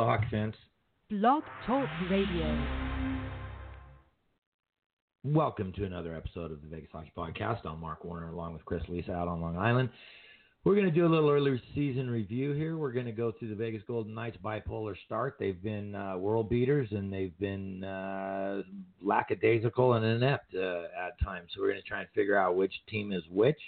Hawk fans. Blog Talk Radio. Welcome to another episode of the Vegas Hockey Podcast. I'm Mark Warner along with Chris Lisa out on Long Island. We're going to do a little early season review here. We're going to go through the Vegas Golden Knights bipolar start. They've been uh, world beaters and they've been uh, lackadaisical and inept uh, at times. So we're going to try and figure out which team is which.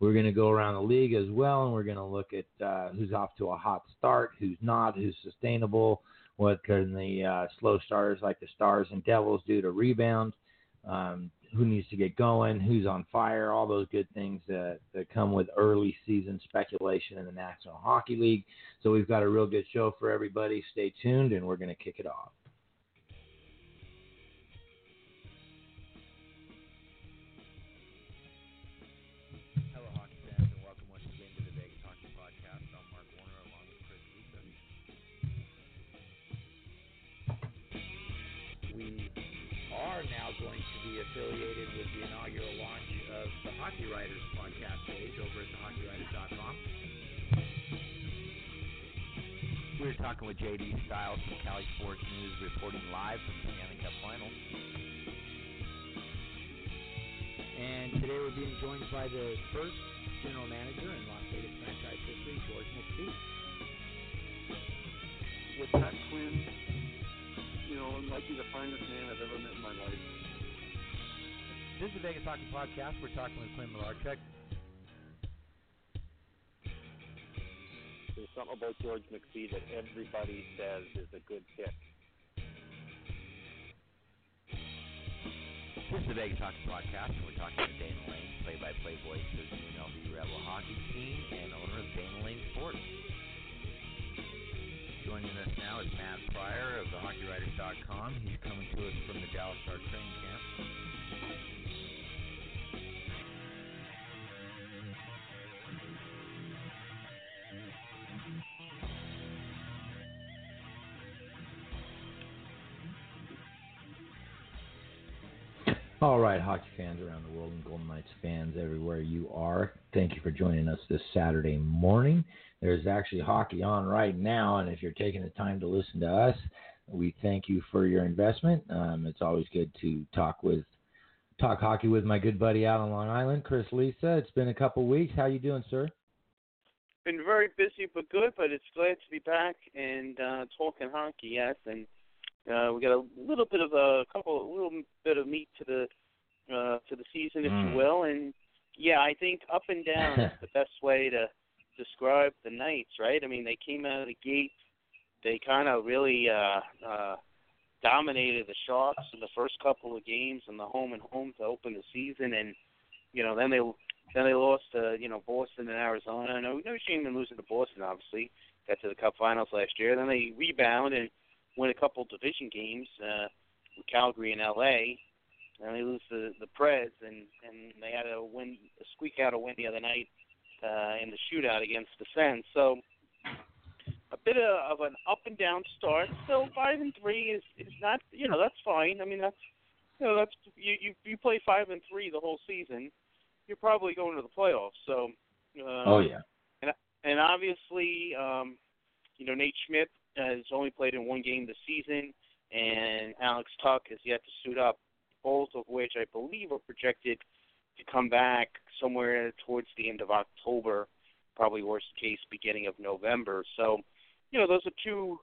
We're going to go around the league as well, and we're going to look at uh, who's off to a hot start, who's not, who's sustainable, what can the uh, slow starters like the Stars and Devils do to rebound, um, who needs to get going, who's on fire, all those good things that, that come with early season speculation in the National Hockey League. So we've got a real good show for everybody. Stay tuned, and we're going to kick it off. Be affiliated with the inaugural launch of the Hockey Writers podcast page over at thehockeywriters.com. We're talking with JD Styles from Cali Sports News, reporting live from the Stanley Cup Final. And today we're being joined by the first general manager in Las Vegas franchise history, George McPhee. with that Quinn, you know, it might be the finest man I've ever met in my life. This is the Vegas Hockey Podcast. We're talking with Quinn Malarchuk. There's something about George McPhee that everybody says is a good pick. This is the Vegas Hockey Podcast, and we're talking with Dana Lane, play-by-play voice of the UNLV Rebel hockey team and owner of Dana Lane Sports. Joining us now is Matt Pryor of thehockeywriters.com. He's coming to us from the Dallas Star training camp. All right, hockey fans around the world and Golden Knights fans everywhere you are, thank you for joining us this Saturday morning. There's actually hockey on right now, and if you're taking the time to listen to us, we thank you for your investment. Um, it's always good to talk with talk hockey with my good buddy out on Long Island, Chris Lisa. It's been a couple weeks. How you doing, sir? been very busy but good, but it's glad to be back and uh talking hockey, yes, and uh we got a little bit of a couple a little bit of meat to the uh to the season if Mm. you will and yeah, I think up and down is the best way to describe the Knights, right? I mean they came out of the gate they kind of really uh uh dominated the Sharks in the first couple of games in the home and home to open the season and you know, then they then they lost to you know Boston and Arizona. No, no shame in losing to Boston. Obviously, got to the Cup Finals last year. Then they rebound and win a couple division games uh, with Calgary and LA. And they lose to the Preds, and and they had a win, a squeak out a win the other night uh, in the shootout against the Sens. So a bit of, of an up and down start. Still five and three is is not you know that's fine. I mean that's you know that's you you you play five and three the whole season you're probably going to the playoffs. So, uh, oh yeah. And and obviously, um, you know, Nate Schmidt has only played in one game this season, and Alex Tuch has yet to suit up. Both of which I believe are projected to come back somewhere towards the end of October, probably worst case beginning of November. So, you know, those are two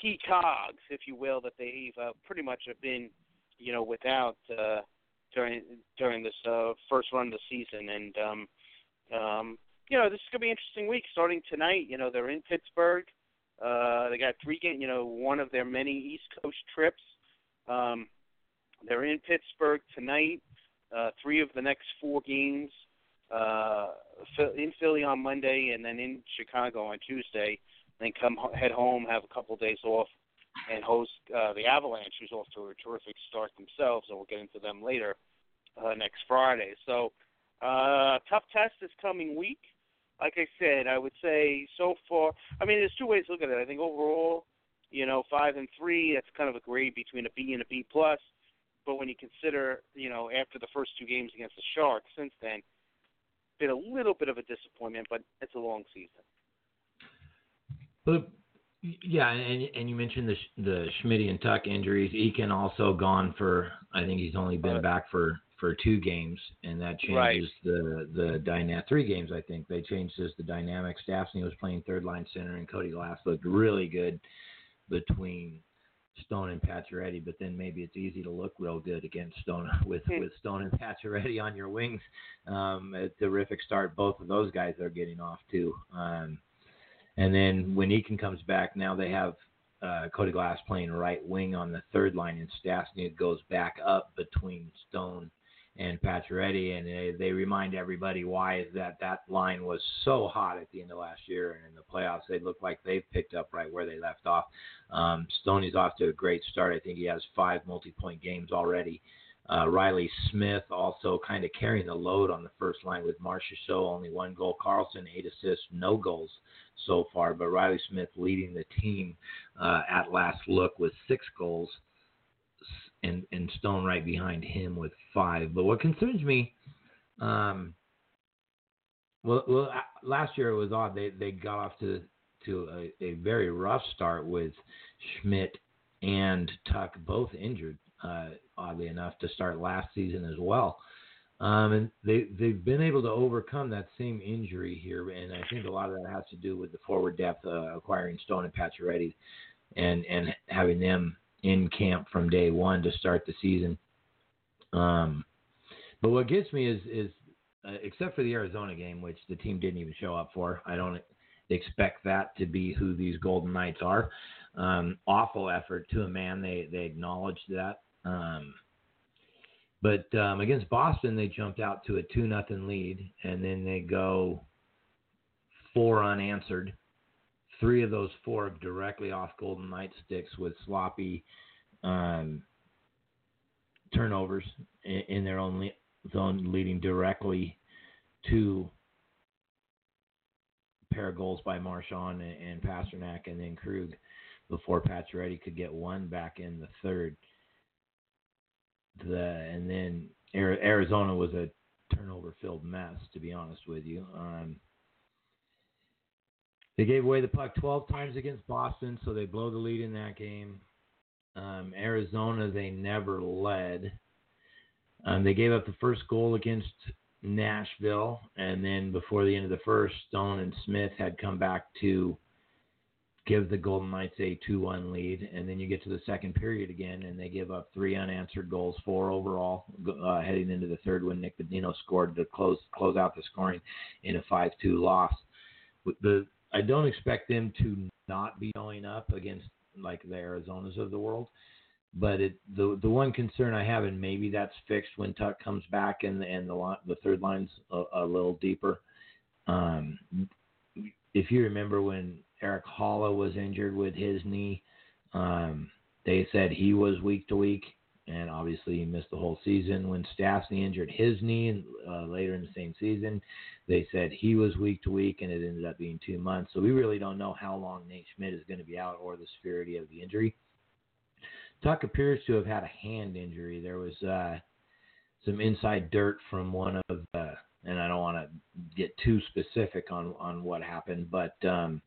key cogs, if you will, that they've uh, pretty much have been, you know, without. Uh, during during this uh, first run of the season, and um, um, you know this is gonna be an interesting week starting tonight. You know they're in Pittsburgh. Uh, they got three game, you know, one of their many East Coast trips. Um, they're in Pittsburgh tonight. Uh, three of the next four games uh, in Philly on Monday, and then in Chicago on Tuesday. Then come head home, have a couple of days off, and host uh, the Avalanche, who's off to a terrific start themselves, and we'll get into them later uh, next Friday. So, uh, tough test this coming week. Like I said, I would say so far. I mean, there's two ways to look at it. I think overall, you know, five and three, that's kind of a grade between a B and a B plus. But when you consider, you know, after the first two games against the Sharks, since then, been a little bit of a disappointment, but it's a long season. But Yeah, and and you mentioned the the Schmidt and Tuch injuries. Eakin also gone for. I think he's only been back for for two games, and that changes Right. the the dynamic. Three games, I think they changed just the dynamic. Stastny was playing third line center, and Cody Glass looked really good between Stone and Pacioretty. But then maybe it's easy to look real good against Stone with Hmm. with Stone and Pacioretty on your wings. Um, a terrific start. Both of those guys are getting off too. Um, and then when Eakin comes back, now they have uh, Cody Glass playing right wing on the third line, and Stastny goes back up between Stone and Pacioretty, and they, they remind everybody why that that line was so hot at the end of last year, and in the playoffs they look like they've picked up right where they left off. Um, Stoney's off to a great start. I think he has five multi-point games already. Uh, Riley Smith also kind of carrying the load on the first line with Marcia Show, only one goal. Karlsson, eight assists, no goals so far, but Riley Smith leading the team uh, at last look with six goals, and and Stone right behind him with five. But what concerns me, um, well, well, last year it was odd. They they got off to to a, a very rough start with Schmidt and Tuch both injured. Uh, oddly enough, to start last season as well. Um, and they they've been able to overcome that same injury here, and I think a lot of that has to do with the forward depth, uh, acquiring Stone and Pacioretty, and and having them in camp from day one to start the season. Um, but what gets me is is uh, except for the Arizona game, which the team didn't even show up for. I don't expect that to be who these Golden Knights are. Um, awful effort to a man. They they acknowledged that. Um, but um, against Boston, they jumped out to a two nothing lead, and then they go four unanswered. Three of those four directly off Golden Knight sticks with sloppy um, turnovers in, in their own zone, leading directly to a pair of goals by Marchand and, and Pastrnak, and then Krug before Pacioretty could get one back in the third. The and then Arizona was a turnover-filled mess, to be honest with you. Um, they gave away the puck 12 times against Boston, so they blow the lead in that game. Um, Arizona, they never led. Um, they gave up the first goal against Nashville, and then before the end of the first, Stone and Smith had come back to give the Golden Knights a 2 1 lead. And then you get to the second period again, and they give up three unanswered goals, four overall, uh, heading into the third when Nick Bonino scored to close close out the scoring in a 5 2 loss. The I don't expect them to not be going up against like the Arizonas of the world. But it, the the one concern I have, and maybe that's fixed when Tuch comes back and and the the third line's a, a little deeper. Um, if you remember when Erik Haula was injured with his knee, um, they said he was week to week, and obviously he missed the whole season. When Stastny injured his knee uh, later in the same season, they said he was week to week, and it ended up being two months. So we really don't know how long Nate Schmidt is going to be out or the severity of the injury. Tuch appears to have had a hand injury. There was uh, some inside dirt from one of, uh, and I don't want to get too specific on on what happened, but um,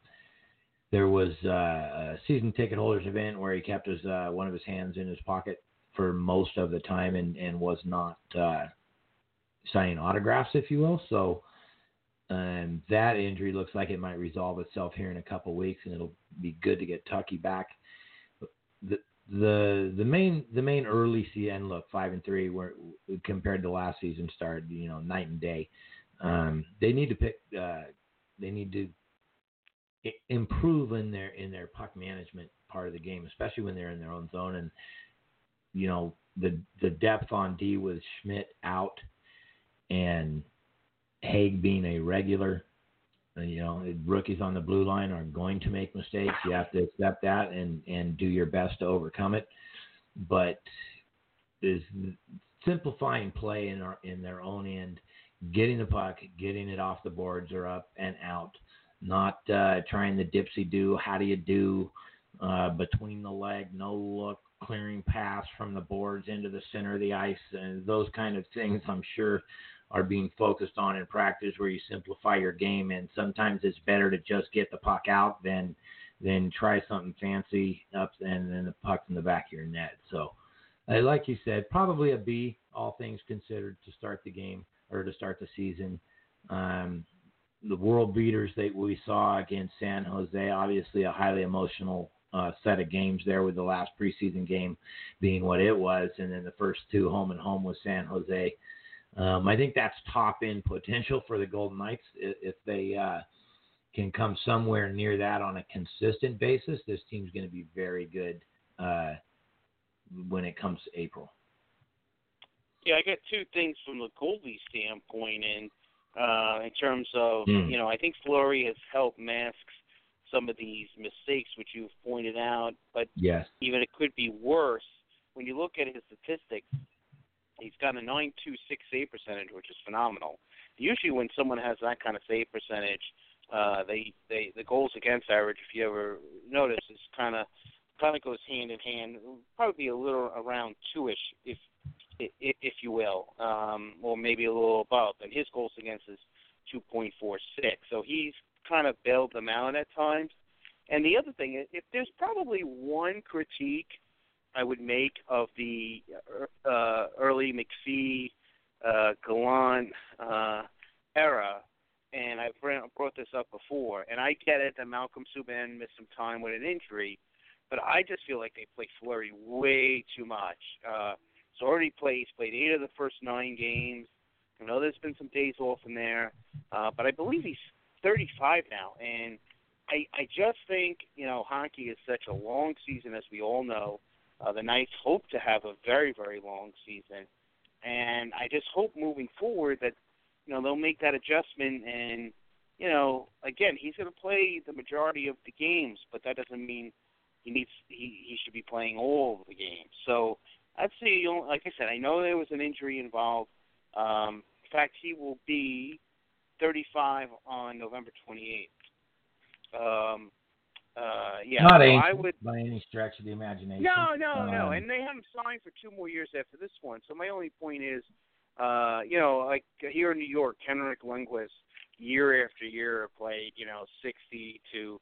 there was uh, a season ticket holders event where he kept his uh, one of his hands in his pocket for most of the time and and was not uh, signing autographs, if you will. So. Um, that injury looks like it might resolve itself here in a couple weeks, and it'll be good to get Tucky back. The the the main the main early season look five and three were compared to last season started you know night and day. Um, they need to pick. Uh, they need to improve in their in their puck management part of the game, especially when they're in their own zone. And you know the the depth on D with Schmidt out and Hague being a regular. uh, You know, rookies on the blue line are going to make mistakes. You have to accept that and and do your best to overcome it. But is simplifying play in our in their own end, getting the puck, getting it off the boards or up and out, not uh, trying the dipsy do. How do you do uh, between the leg, no look, clearing pass from the boards into the center of the ice, and those kind of things. I'm sure are being focused on in practice where you simplify your game and sometimes it's better to just get the puck out than than try something fancy up and then the puck's in the back of your net. So, uh, like you said, probably a B, all things considered, to start the game or to start the season. Um, the world beaters that we saw against San Jose, obviously a highly emotional uh, set of games there with the last preseason game being what it was, and then the first two home and home with San Jose. Um, I think that's top end potential for the Golden Knights if they uh, can come somewhere near that on a consistent basis. This team's going to be very good uh, when it comes to April. Yeah, I got two things from the goalie standpoint, and uh, in terms of Mm. you know, I think Fleury has helped mask some of these mistakes which you've pointed out, but Yes. even it could be worse when you look at his statistics. He's got a 9.26 save percentage, which is phenomenal. Usually, when someone has that kind of save percentage, uh, they they the goals against average, if you ever notice, is kind of kind of goes hand in hand. Probably a little around two-ish, if if, if you will, um, or maybe a little above. And his goals against is 2.46. So he's kind of bailed them out at times. And the other thing is, if there's probably one critique I would make of the uh, early McPhee, uh, Gallant uh, era, and I've brought this up before, and I get it that Malcolm Subban missed some time with an injury, but I just feel like they play Fleury way too much. Uh, already played, he's played eight of the first nine games. I know there's been some days off in there, uh, but I believe he's 35 now, and I I just think you know hockey is such a long season, as we all know. Uh, the Knights hope to have a very very long season, and I just hope moving forward that you know they'll make that adjustment and you know again he's going to play the majority of the games, but that doesn't mean he needs he he should be playing all of the games. So I'd say you know, like I said, I know there was an injury involved. Um, in fact, he will be 35 on November 28th. Um, uh, yeah, Not so ancient I would. by any stretch of the imagination. No, no, no, Um, and they have him signed for two more years after this one. So my only point is, uh, you know, like here in New York, Henrik Lundqvist, year after year played, you know, 60 to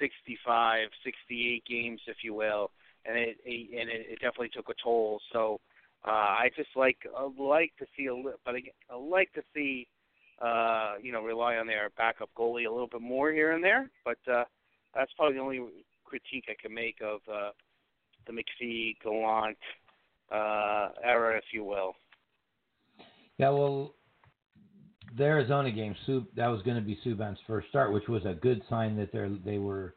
65, 68 games, if you will, and it, it and it, it definitely took a toll. So uh, I just like I like to see a li- but again, I like to see, uh, you know, rely on their backup goalie a little bit more here and there. But uh, that's probably the only critique I can make of uh, the McPhee Gallant uh, era, if you will. Yeah, well, the Arizona game, Sub, that was going to be Subban's first start, which was a good sign that they they were,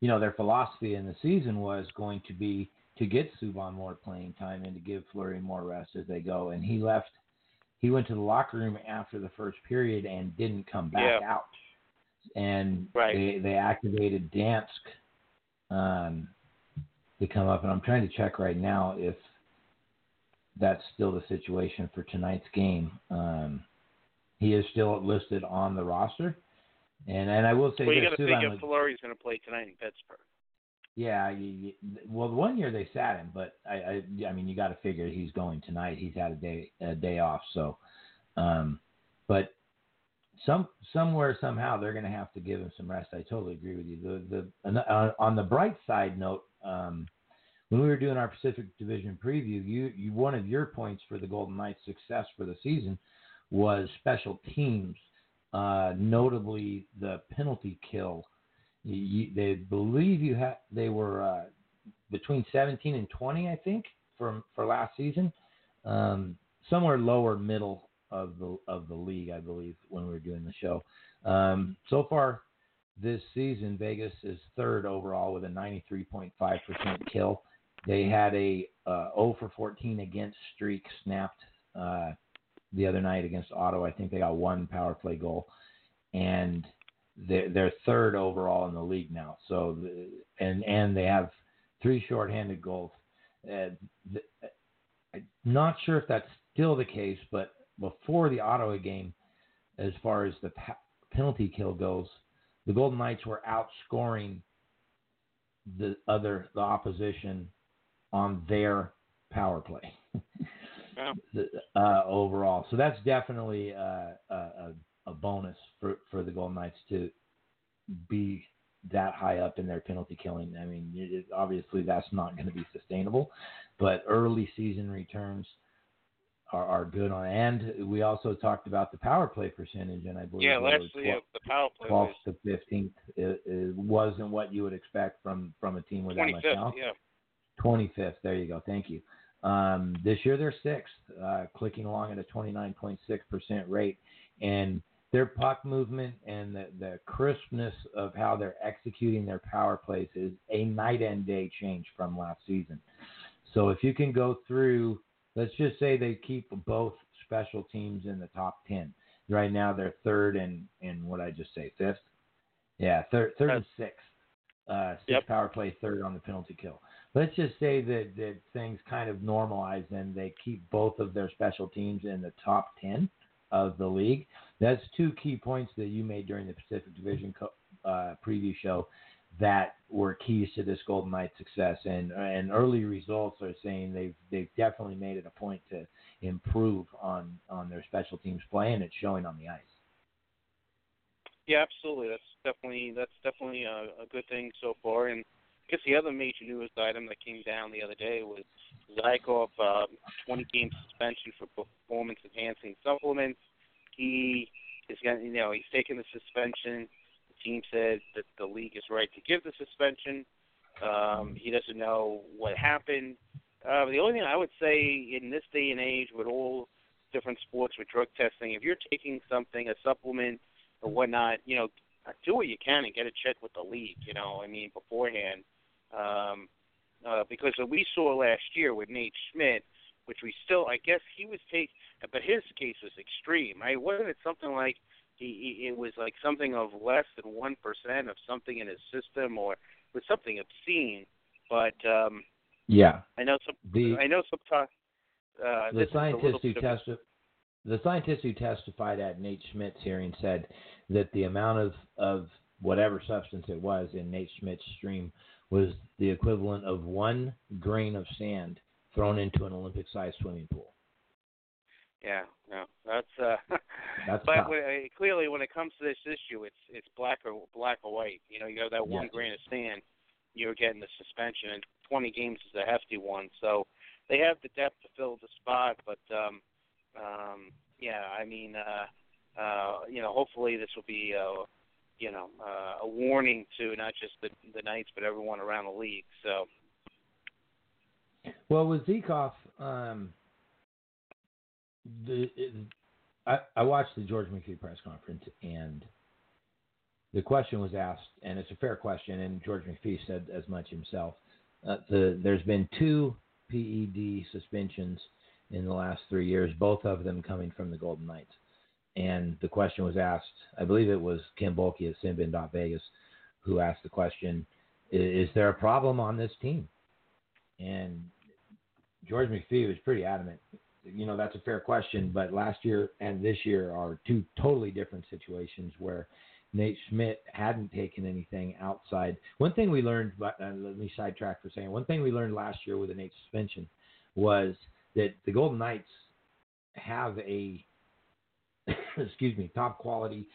you know, their philosophy in the season was going to be to get Subban more playing time and to give Fleury more rest as they go. And he left, he went to the locker room after the first period and didn't come back Yeah. out. And Right. they they activated Dansk um, to come up, and I'm trying to check right now if that's still the situation for tonight's game. Um, he is still listed on the roster, and and I will say Well, you got to think if going to play tonight in Pittsburgh. yeah, you, you, well, one year they sat him, but I, I, I mean, you got to figure he's going tonight. He's had a day, a day off, so, um, but some, somewhere, somehow, they're going to have to give him some rest. I totally agree with you. The, the, on the- on- on the bright side note, um, when we were doing our Pacific Division preview, you, you, one of your points for the Golden Knights' success for the season was special teams, uh, notably the penalty kill you, they believe you had they were uh, between 17 and 20, I think, from for last season, um, somewhere lower middle of the of the league, I believe, when we were doing the show. Um, so far this season, Vegas is third overall with a 93.5% kill. They had a uh, 0 for 14 against streak snapped uh, the other night against Ottawa. I think they got one power play goal, and they're, they're third overall in the league now. So, the, and and they have three shorthanded goals. Uh, the, I'm not sure if that's still the case, but before the Ottawa game, as far as the pa- penalty kill goes, the Golden Knights were outscoring the other the opposition on their power play. Yeah. the, uh, overall. So that's definitely uh, a, a, a bonus for, for the Golden Knights to be that high up in their penalty killing. I mean, it, obviously that's not going to be sustainable, but early season returns are, are good on. And we also talked about the power play percentage, and I believe Yeah, they last were 12 the power play 12th was to 15th. It, it wasn't what you would expect from from a team with that much 25th. talent. Yeah. 25th. There you go. Thank you. Um, this year they're sixth, uh, clicking along at a 29.6% rate. And their puck movement and the, the crispness of how they're executing their power plays is a night and day change from last season. So if you can go through, let's just say they keep both special teams in the top 10. Right now they're third and, and what I just say, fifth? Yeah, third, third and sixth. Uh, six Yep. power play, third on the penalty kill let's just say that, that things kind of normalize and they keep both of their special teams in the top 10 of the league. That's two key points that you made during the Pacific Division co- uh, preview show that were keys to this Golden Knights success. And and early results are saying they've they've definitely made it a point to improve on on their special teams play, and it's showing on the ice. Yeah, absolutely. That's definitely that's definitely a, a good thing so far. And I guess the other major news item that came down the other day was Zykov, uh, 20 game suspension for performance enhancing supplements. He is going, you know, he's taking the suspension. Team said that the league is right to give the suspension. Um, he doesn't know what happened. Uh, the only thing I would say in this day and age, with all different sports with drug testing, if you're taking something, a supplement or whatnot, you know, do what you can and get it checked with the league. You know, I mean, beforehand, um, uh, because we saw last year with Nate Schmidt, which we still, I guess, he was take, but his case was extreme. I wasn't it something like he, he it was like something of less than one percent of something in his system, or it was something obscene. But um, Yeah. I know some. The- I know sometimes. Uh, the scientists who bit of- testi- the scientists who testified at Nate Schmidt's hearing said that the amount of, of whatever substance it was in Nate Schmidt's stream was the equivalent of one grain of sand thrown into an Olympic-sized swimming pool. Yeah, no, that's. uh That's But tough. when, uh, clearly, when it comes to this issue, it's it's black or black or white. You know, you have that one Yes. grain of sand, you're getting the suspension, and 20 games is a hefty one. So they have the depth to fill the spot, but um, um, yeah, I mean, uh, uh, you know, hopefully this will be, uh, you know, uh, a warning to not just the the Knights, but everyone around the league. So Well, with Zykov, um, the I, I watched the George McPhee press conference, and the question was asked, and it's a fair question, and George McPhee said as much himself. Uh, the, there's been two PED suspensions in the last three years, both of them coming from the Golden Knights. And the question was asked, I believe it was Ken Boehlke at Sinbin.Vegas who asked the question, "I- is there a problem on this team? And George McPhee was pretty adamant. You know, that's a fair question, but last year and this year are two totally different situations where Nate Schmidt hadn't taken anything outside. One thing we learned, but uh, let me sidetrack for a second. One thing we learned last year with the Nate suspension was that the Golden Knights have a, excuse me, top quality,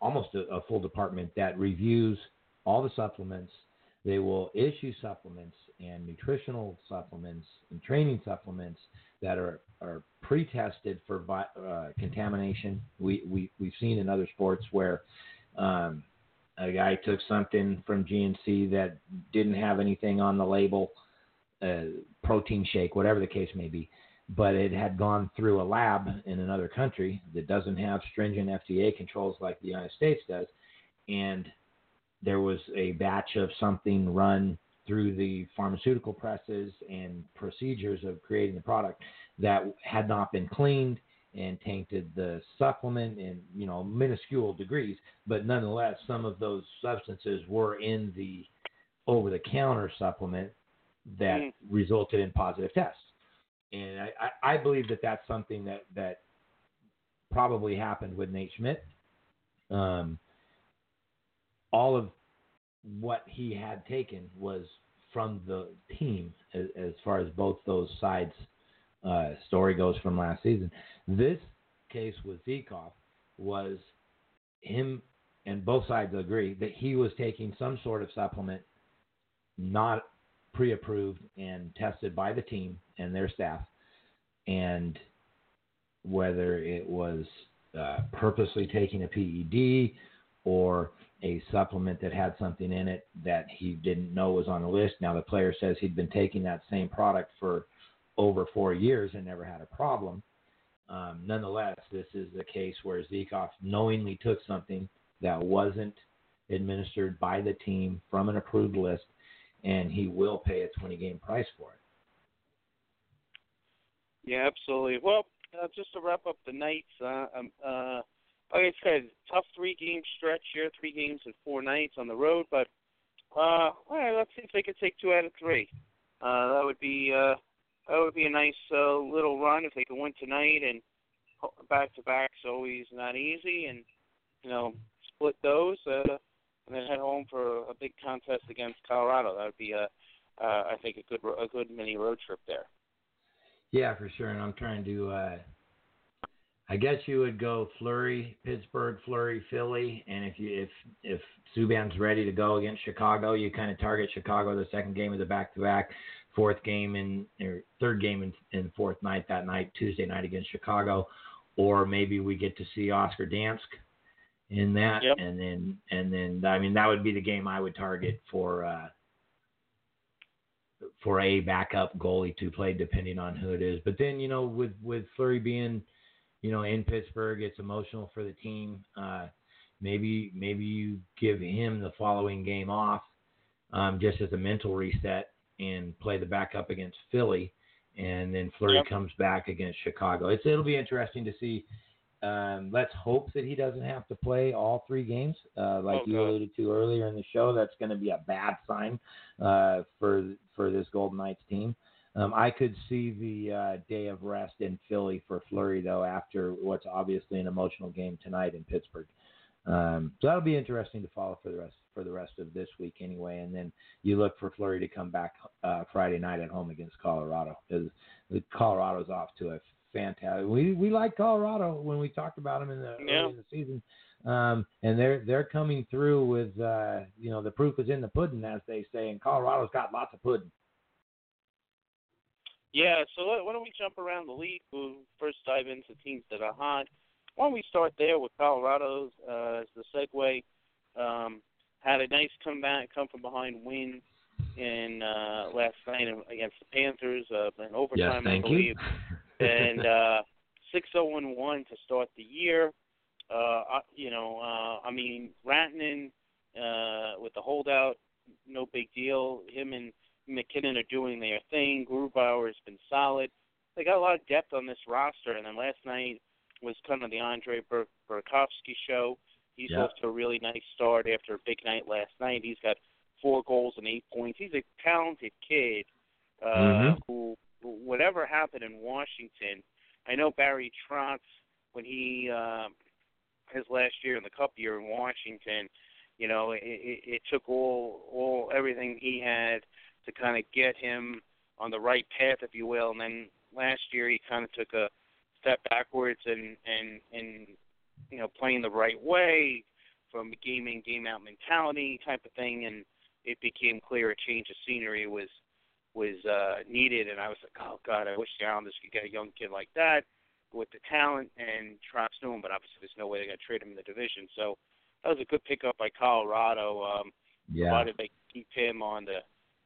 almost a, a full department that reviews all the supplements. They will issue supplements and nutritional supplements and training supplements that are, are pre-tested for uh, contamination. We, we, we've seen in other sports where um, a guy took something from GNC that didn't have anything on the label, uh, protein shake, whatever the case may be, but it had gone through a lab in another country that doesn't have stringent FDA controls like the United States does. And there was a batch of something run through the pharmaceutical presses and procedures of creating the product that had not been cleaned and tainted the supplement in you know minuscule degrees. But nonetheless some of those substances were in the over the counter supplement that Mm. resulted in positive tests. And I, I, I believe that that's something that that probably happened with Nate Schmidt. Um, all of what he had taken was from the team as, as far as both those sides uh, story goes from last season. This case with Zykov was him and both sides agree that he was taking some sort of supplement not pre-approved and tested by the team and their staff, and whether it was uh, purposely taking a PED or a supplement that had something in it that he didn't know was on the list. Now the player says he'd been taking that same product for over four years and never had a problem. Um, nonetheless, this is a case where Zykov knowingly took something that wasn't administered by the team from an approved list, and he will pay a 20 game price for it. Yeah, absolutely. Well, uh, just to wrap up the nights, uh, um, uh, like I said, tough three game stretch here, three games and four nights on the road, but uh, all right, let's see if they can take two out of three. Uh, that would be uh, that would be a nice uh, little run if they could win tonight and back to back's always not easy, and you know split those uh, and then head home for a big contest against Colorado. That would be a uh, I think a good a good mini road trip there. Yeah, for sure. And I'm trying to. Uh, I guess you would go Fleury, Pittsburgh, Fleury, Philly, and if you if if Subban's ready to go against Chicago, you kind of target Chicago the second game of the back to back, fourth game in or third game in, in fourth night that night, Tuesday night against Chicago, or maybe we get to see Oscar Dansk in that, yep. and then and then I mean that would be the game I would target for. uh for a backup goalie to play, depending on who it is. But then, you know, with with Fleury being, you know, in Pittsburgh, it's emotional for the team. Uh, maybe maybe you give him the following game off, um, just as a mental reset, and play the backup against Philly, and then Fleury yep. comes back against Chicago. It's it'll be interesting to see. Um, let's hope that he doesn't have to play all three games, uh, like oh, you alluded to earlier in the show. That's going to be a bad sign uh, for for this Golden Knights team. Um, I could see the uh, day of rest in Philly for Fleury though, after what's obviously an emotional game tonight in Pittsburgh. Um, so that'll be interesting to follow for the rest for the rest of this week anyway. And then you look for Fleury to come back uh, Friday night at home against Colorado because Colorado's off to a fantastic. We we like Colorado when we talked about them in the yeah. early in the season. Um, and they're they're coming through with uh, you know the proof is in the pudding, as they say, and Colorado's got lots of pudding. Yeah, so why don't we jump around the league? We'll first dive into teams that are hot. Why don't we start there with Colorado uh, as the segue? Um, had a nice comeback, come from behind win in uh, last night against the Panthers, uh, in overtime, yes, thank I believe. You. and uh, six zero and one to start the year. Uh, you know, uh, I mean, Rantanen uh, with the holdout, no big deal. Him and MacKinnon are doing their thing. Grubauer has been solid. They got a lot of depth on this roster. And then last night was kind of the Andre Bur- Burakovsky show. He's yeah. off to a really nice start after a big night last night. He's got four goals and eight points. He's a talented kid uh, mm-hmm. who, whatever happened in Washington, I know Barry Trotz when he uh, his last year in the Cup year in Washington, you know, it, it, it took all all everything he had to kind of get him on the right path, if you will. And then last year he kind of took a step backwards and and and you know playing the right way from game in game out mentality type of thing, and it became clear a change of scenery was was uh, needed. And I was like, oh God, I wish the Islanders could get a young kid like that with the talent and Trotz knew him, but obviously there's no way they're going to trade him in the division. So that was a good pickup by Colorado. Um, yeah. Provided they keep him on the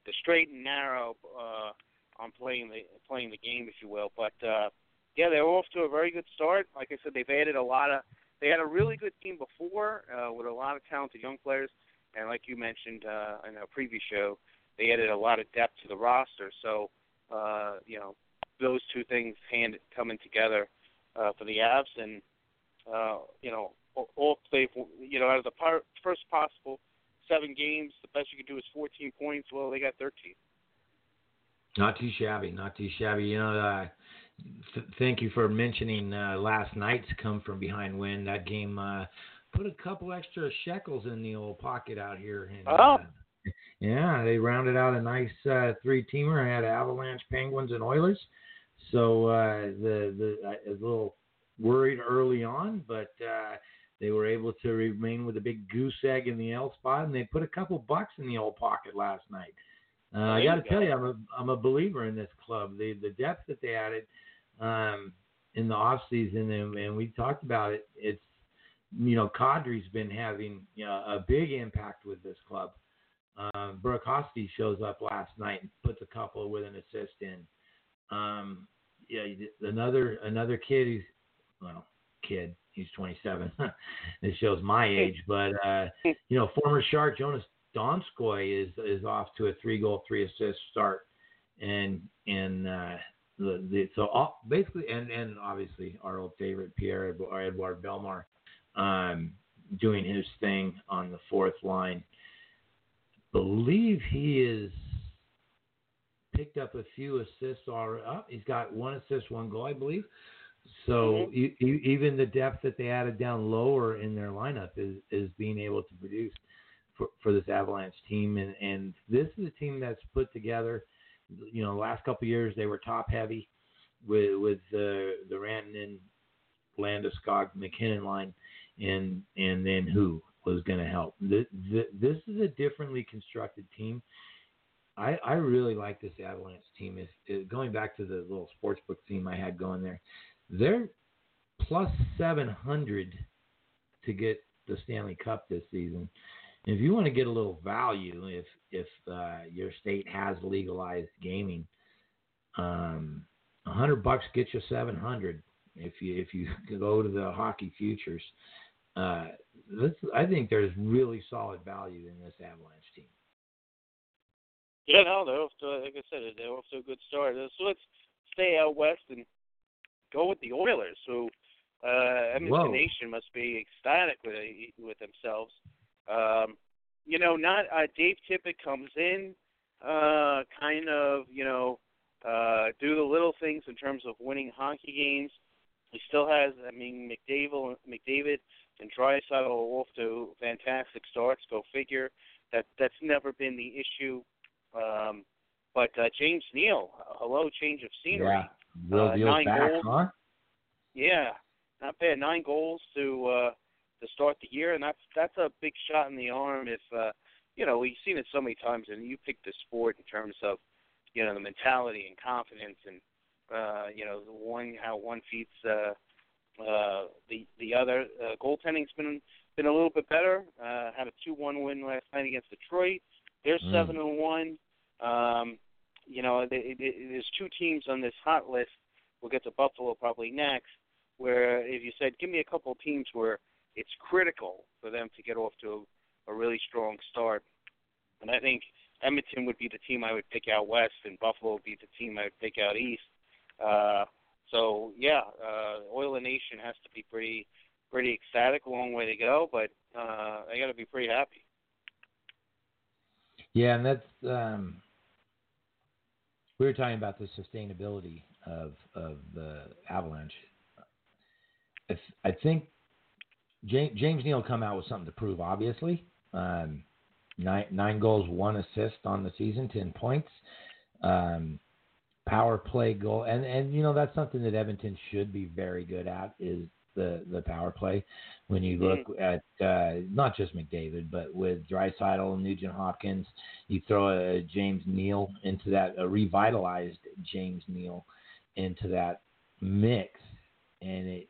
the straight and narrow uh, on playing the playing the game, if you will. But uh, yeah, they're off to a very good start. Like I said, they've added a lot of. They had a really good team before uh, with a lot of talented young players, and like you mentioned uh, in a previous show, they added a lot of depth to the roster. So uh, you know those two things hand coming together uh, for the Avs, and uh, you know all play. You know of the par- first possible seven games, the best you could do is 14 points. Well, they got 13. Not too shabby. Not too shabby. You know, uh, th- thank you for mentioning uh, last night's come from behind win. That game uh, put a couple extra shekels in the old pocket out here. And, oh. Uh, yeah, they rounded out a nice uh, three-teamer. I had Avalanche, Penguins, and Oilers. So uh, the the I was a little worried early on, but uh, They were able to remain with a big goose egg in the L spot, and they put a couple bucks in the old pocket last night. Uh, I got to tell you, I'm a I'm a believer in this club. The the depth that they added um, in the off season, and, and we talked about it. It's you know, Kadri's been having you know, a big impact with this club. Um, Burakovsky shows up last night and puts a couple with an assist in. Um, yeah, another another kid. who's well, kid. He's 27. it shows my age, but uh, you know, former Shark Joonas Donskoi is is off to a three goal, three assist start, and and uh, the, the so all, basically, and and obviously our old favorite Pierre or Edouard Bellemare, um, doing his thing on the fourth line. Believe he is picked up a few assists already. Oh, he's got one assist, one goal, I believe. So mm-hmm. e- e- even the depth that they added down lower in their lineup is is being able to produce for, for this Avalanche team, and and this is a team that's put together. You know, last couple years they were top heavy with with the the Rantanen, Landeskog, MacKinnon line, and and then who was going to help. This, this is a differently constructed team. I, I really like this Avalanche team. If going back to the little sports book team I had going there, they're plus 700 to get the Stanley Cup this season. And if you want to get a little value, if if uh, your state has legalized gaming, um, 100 bucks gets you 700. If you if you go to the hockey futures, uh, this, I think there's really solid value in this Avalanche team. Yeah, no, they're off to, like I said, they're off to a good start. So let's stay out west and go with the Oilers, who uh, Edmonton. Nation must be ecstatic with with themselves. Um, you know, not uh, Dave Tippett comes in, uh, kind of, you know, uh, do the little things in terms of winning hockey games. He still has, I mean, McDavid, McDavid and Draisaitl off to fantastic starts. Go figure. That that's never been the issue. Um, but uh, James Neal, hello, change of scenery. Yeah, real uh, nine back, goals. huh? Yeah, not bad. Nine goals to uh, to start the year, and that's that's a big shot in the arm. If uh, you know, we've seen it so many times, and you pick the sport in terms of you know the mentality and confidence, and uh, you know the one how one feeds uh, uh, the the other uh, goaltending's been been a little bit better. Uh, had a two one win last night against Detroit. They're mm. seven and one. Um, you know, there's two teams on this hot list. We'll get to Buffalo probably next. Where if you said, give me a couple teams where it's critical for them to get off to a, really strong start, and I think Edmonton would be the team I would pick out west, and Buffalo would be the team I would pick out east. Uh, so yeah, uh, Oiler Nation has to be pretty pretty ecstatic. Long way to go, but uh, they got to be pretty happy. Yeah, and that's um, we were talking about the sustainability of of the Avalanche. If, I think James, James Neal come out with something to prove. Obviously, um, nine nine goals, one assist on the season, ten points. Um, power play goal, and and you know that's something that Edmonton should be very good at is the the power play. When you look mm-hmm. at uh, not just McDavid, but with Draisaitl and Nugent Hopkins, you throw a James Neal into that, a revitalized James Neal into that mix, and it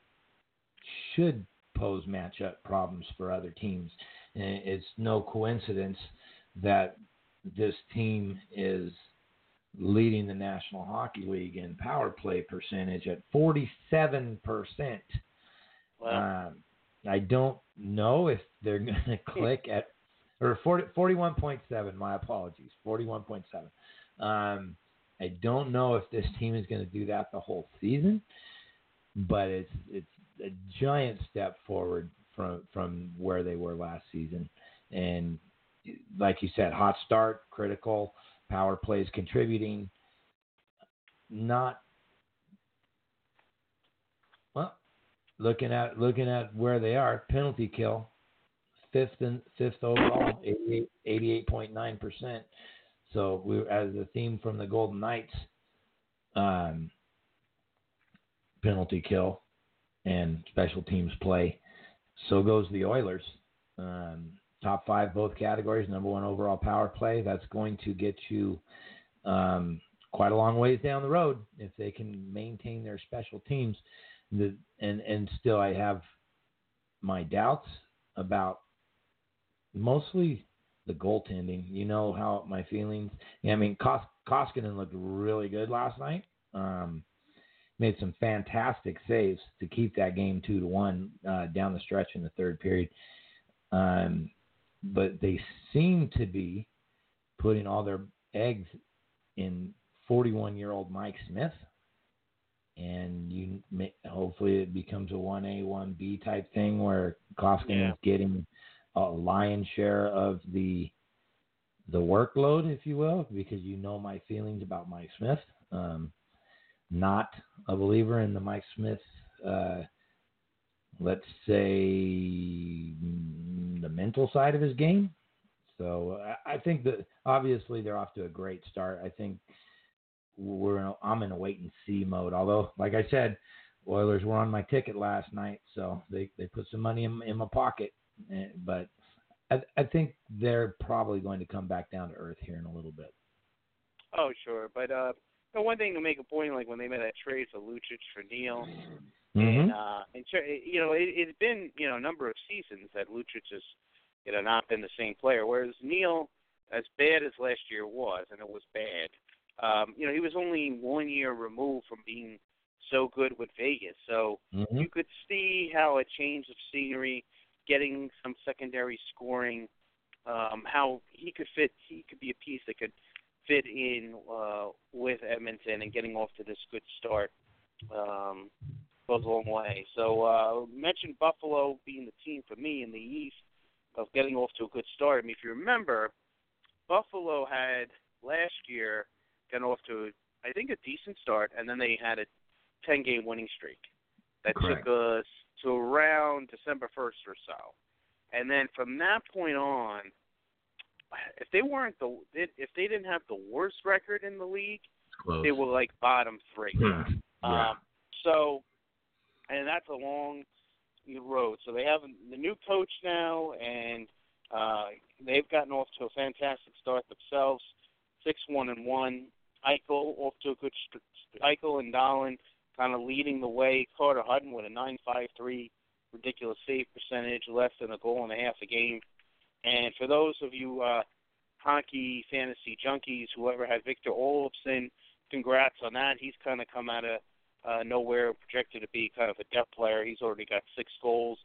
should pose matchup problems for other teams. And it's no coincidence that this team is leading the National Hockey League in power play percentage at 47%. Wow. Um, I don't know if they're going to click at, or 40, 41.7, my apologies, 41.7. Um, I don't know if this team is going to do that the whole season, but it's it's a giant step forward from from where they were last season. And like you said, hot start, critical power plays contributing. Not well. Looking at looking at where they are, penalty kill, fifth and fifth overall, 88.9 percent. So we, as a theme from the Golden Knights, um, penalty kill and special teams play. so goes the Oilers. Um, top five both categories, number one overall power play. That's going to get you um, quite a long ways down the road if they can maintain their special teams. The, and and still, I have my doubts about mostly the goaltending. You know how my feelings. I mean, Kos- Koskinen looked really good last night. Um, made some fantastic saves to keep that game two to one uh, down the stretch in the third period. Um, but they seem to be putting all their eggs in 41 year old Mike Smith. And you may, hopefully it becomes a 1A, 1B type thing where Koskinen Yeah. is getting a lion's share of the the workload, if you will, because you know my feelings about Mike Smith. Um, not a believer in the Mike Smith, uh, let's say, the mental side of his game. So I, I think that obviously they're off to a great start. I think we're in a, I'm in a wait and see mode. Although, like I said, Oilers were on my ticket last night, so they they put some money in, in my pocket. But I, I think they're probably going to come back down to earth here in a little bit. Oh, sure. But uh, the one thing to make a point, like when they made that trade for Lucic for Neal, Mm-hmm. and uh, and sure, you know, it, it's been you know a number of seasons that Lucic has you know not been the same player. Whereas Neal, as bad as last year was, and it was bad, um, you know, he was only one year removed from being so good with Vegas. So Mm-hmm. you could see how a change of scenery, getting some secondary scoring, um, how he could fit. He could be a piece that could fit in uh, with Edmonton and getting off to this good start um, goes a long way. So uh, mentioned Buffalo being the team for me in the East of getting off to a good start. I mean, if you remember, Buffalo had last year gotten off to I think a decent start, and then they had a 10 game winning streak that Correct. took us to around December 1st or so. And then from that point on, if they weren't the if they didn't have the worst record in the league, they were like bottom three. Yeah. Yeah. Um, so, and that's a long road. So they have the new coach now, and uh, they've gotten off to a fantastic start themselves. Six one and one. Eichel off to a good. Eichel and Dahlin kind of leading the way. Carter Hutton with a nine five three ridiculous save percentage, less than a goal and a half a game. And for those of you uh, hockey fantasy junkies, whoever had Victor Olofsson, congrats on that. He's kind of come out of uh, nowhere, projected to be kind of a depth player. He's already got six goals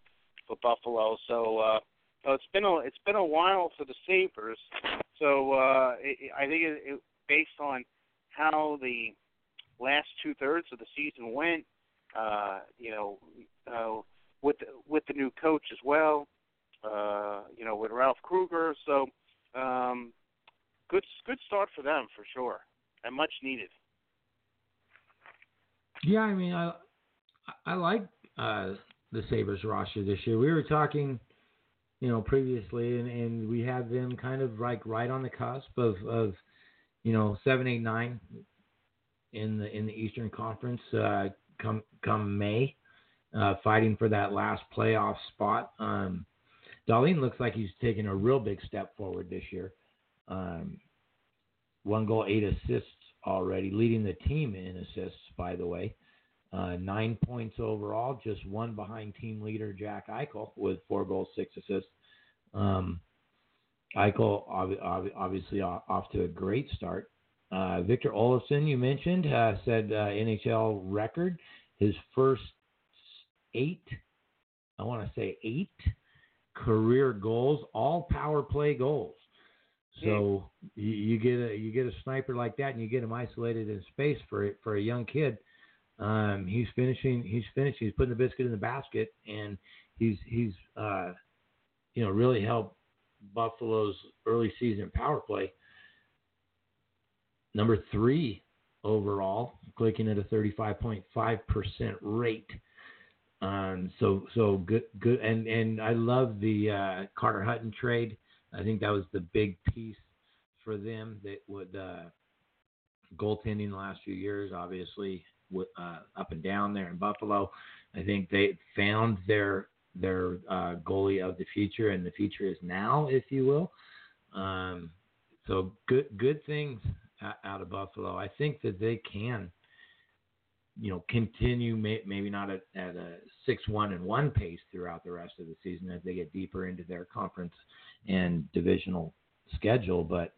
for Buffalo. So uh, so it's been a it's been a while for the Sabres. So uh, it, I think it, it, based on how the last two thirds of the season went, uh, you know, uh, with the, with the new coach as well, uh, you know, with Ralph Krueger. So um, good good start for them for sure, and much needed. Yeah, I mean, I I like uh, the Sabres roster this year. We were talking, you know, previously, and, and we had them kind of like right on the cusp of, of you know, seven, eight, nine in the in the Eastern Conference uh, come come May, uh, fighting for that last playoff spot. Um, Dahlin looks like he's taking a real big step forward this year. Um, one goal, eight assists already, leading the team in assists, by the way. Uh, nine points overall, just one behind team leader Jack Eichel with four goals, six assists. Um, Eichel ob- ob- obviously off, off to a great start. Uh, Victor Olofsson, you mentioned, uh, said uh, NHL record. His first eight, I want to say eight career goals, all power play goals. So you, you get a you get a sniper like that, and you get him isolated in space for for a young kid. Um, he's finishing. He's finishing. He's putting the biscuit in the basket, and he's he's uh, you know really helped Buffalo's early season power play. Number three overall, clicking at a 35.5% rate. Um, so so good good and and I love the uh, Carter Hutton trade. I think that was the big piece for them that would uh, goaltending the last few years, obviously uh, up and down there in Buffalo. I think they found their their uh, goalie of the future, and the future is now, if you will. Um, so good good things out of Buffalo. I think that they can, you know, continue may, maybe not at, at a six one and one pace throughout the rest of the season as they get deeper into their conference and divisional schedule, but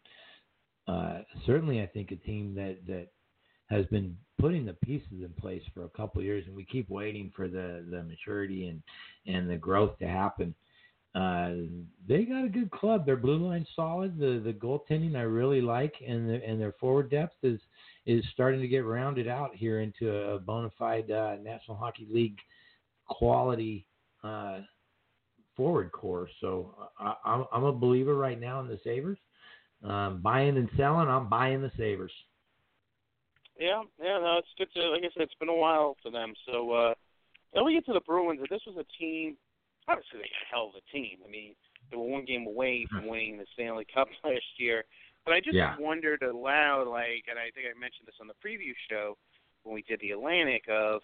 uh, certainly I think a team that that has been putting the pieces in place for a couple years, and we keep waiting for the the maturity and and the growth to happen. Uh, they got a good club. Their blue line's solid. The the goaltending I really like, and the, and their forward depth is is starting to get rounded out here into a bona fide uh, National Hockey League quality uh, forward core. So I, I'm I'm a believer right now in the Sabres. Um, buying and selling, I'm buying the Sabres. Yeah, yeah, no, it's good to. Like I said, it's been a while for them. So uh, then we get to the Bruins. This was a team. Obviously, they got a hell of a team. I mean, they were one game away from winning the Stanley Cup last year. But I just yeah. wondered aloud, like, and I think I mentioned this on the preview show when we did the Atlantic of,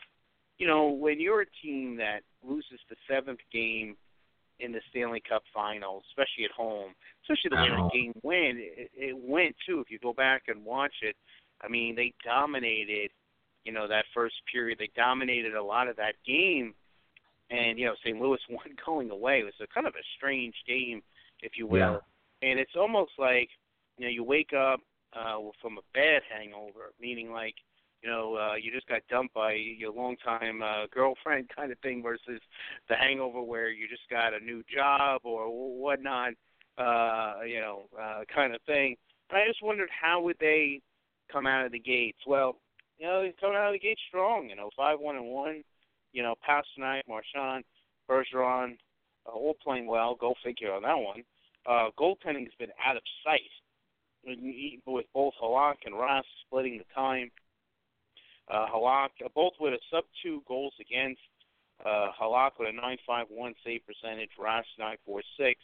you know, when you're a team that loses the seventh game in the Stanley Cup Finals, especially at home, especially the way the game went, it, it went too. If you go back and watch it, I mean, they dominated, you know, that first period. They dominated a lot of that game, and you know, St. Louis won going away. It was a kind of a strange game, if you will. Yeah. And it's almost like, you know, you wake up uh, from a bad hangover, meaning like, you know, uh, you just got dumped by your longtime uh, girlfriend kind of thing versus the hangover where you just got a new job or whatnot, uh, you know, uh, kind of thing. And I just wondered how would they come out of the gates. Well, you know, they come out of the gate strong. You know, five one and one. You know, Pastrnak, Marchand, Bergeron, uh, all playing well. Go figure on that one. Uh, goaltending's been out of sight with both Halak and Rask splitting the time. Uh, Halak, uh, both with a sub two goals against. Uh, Halak with a 9.51 save percentage, Rask 9.46.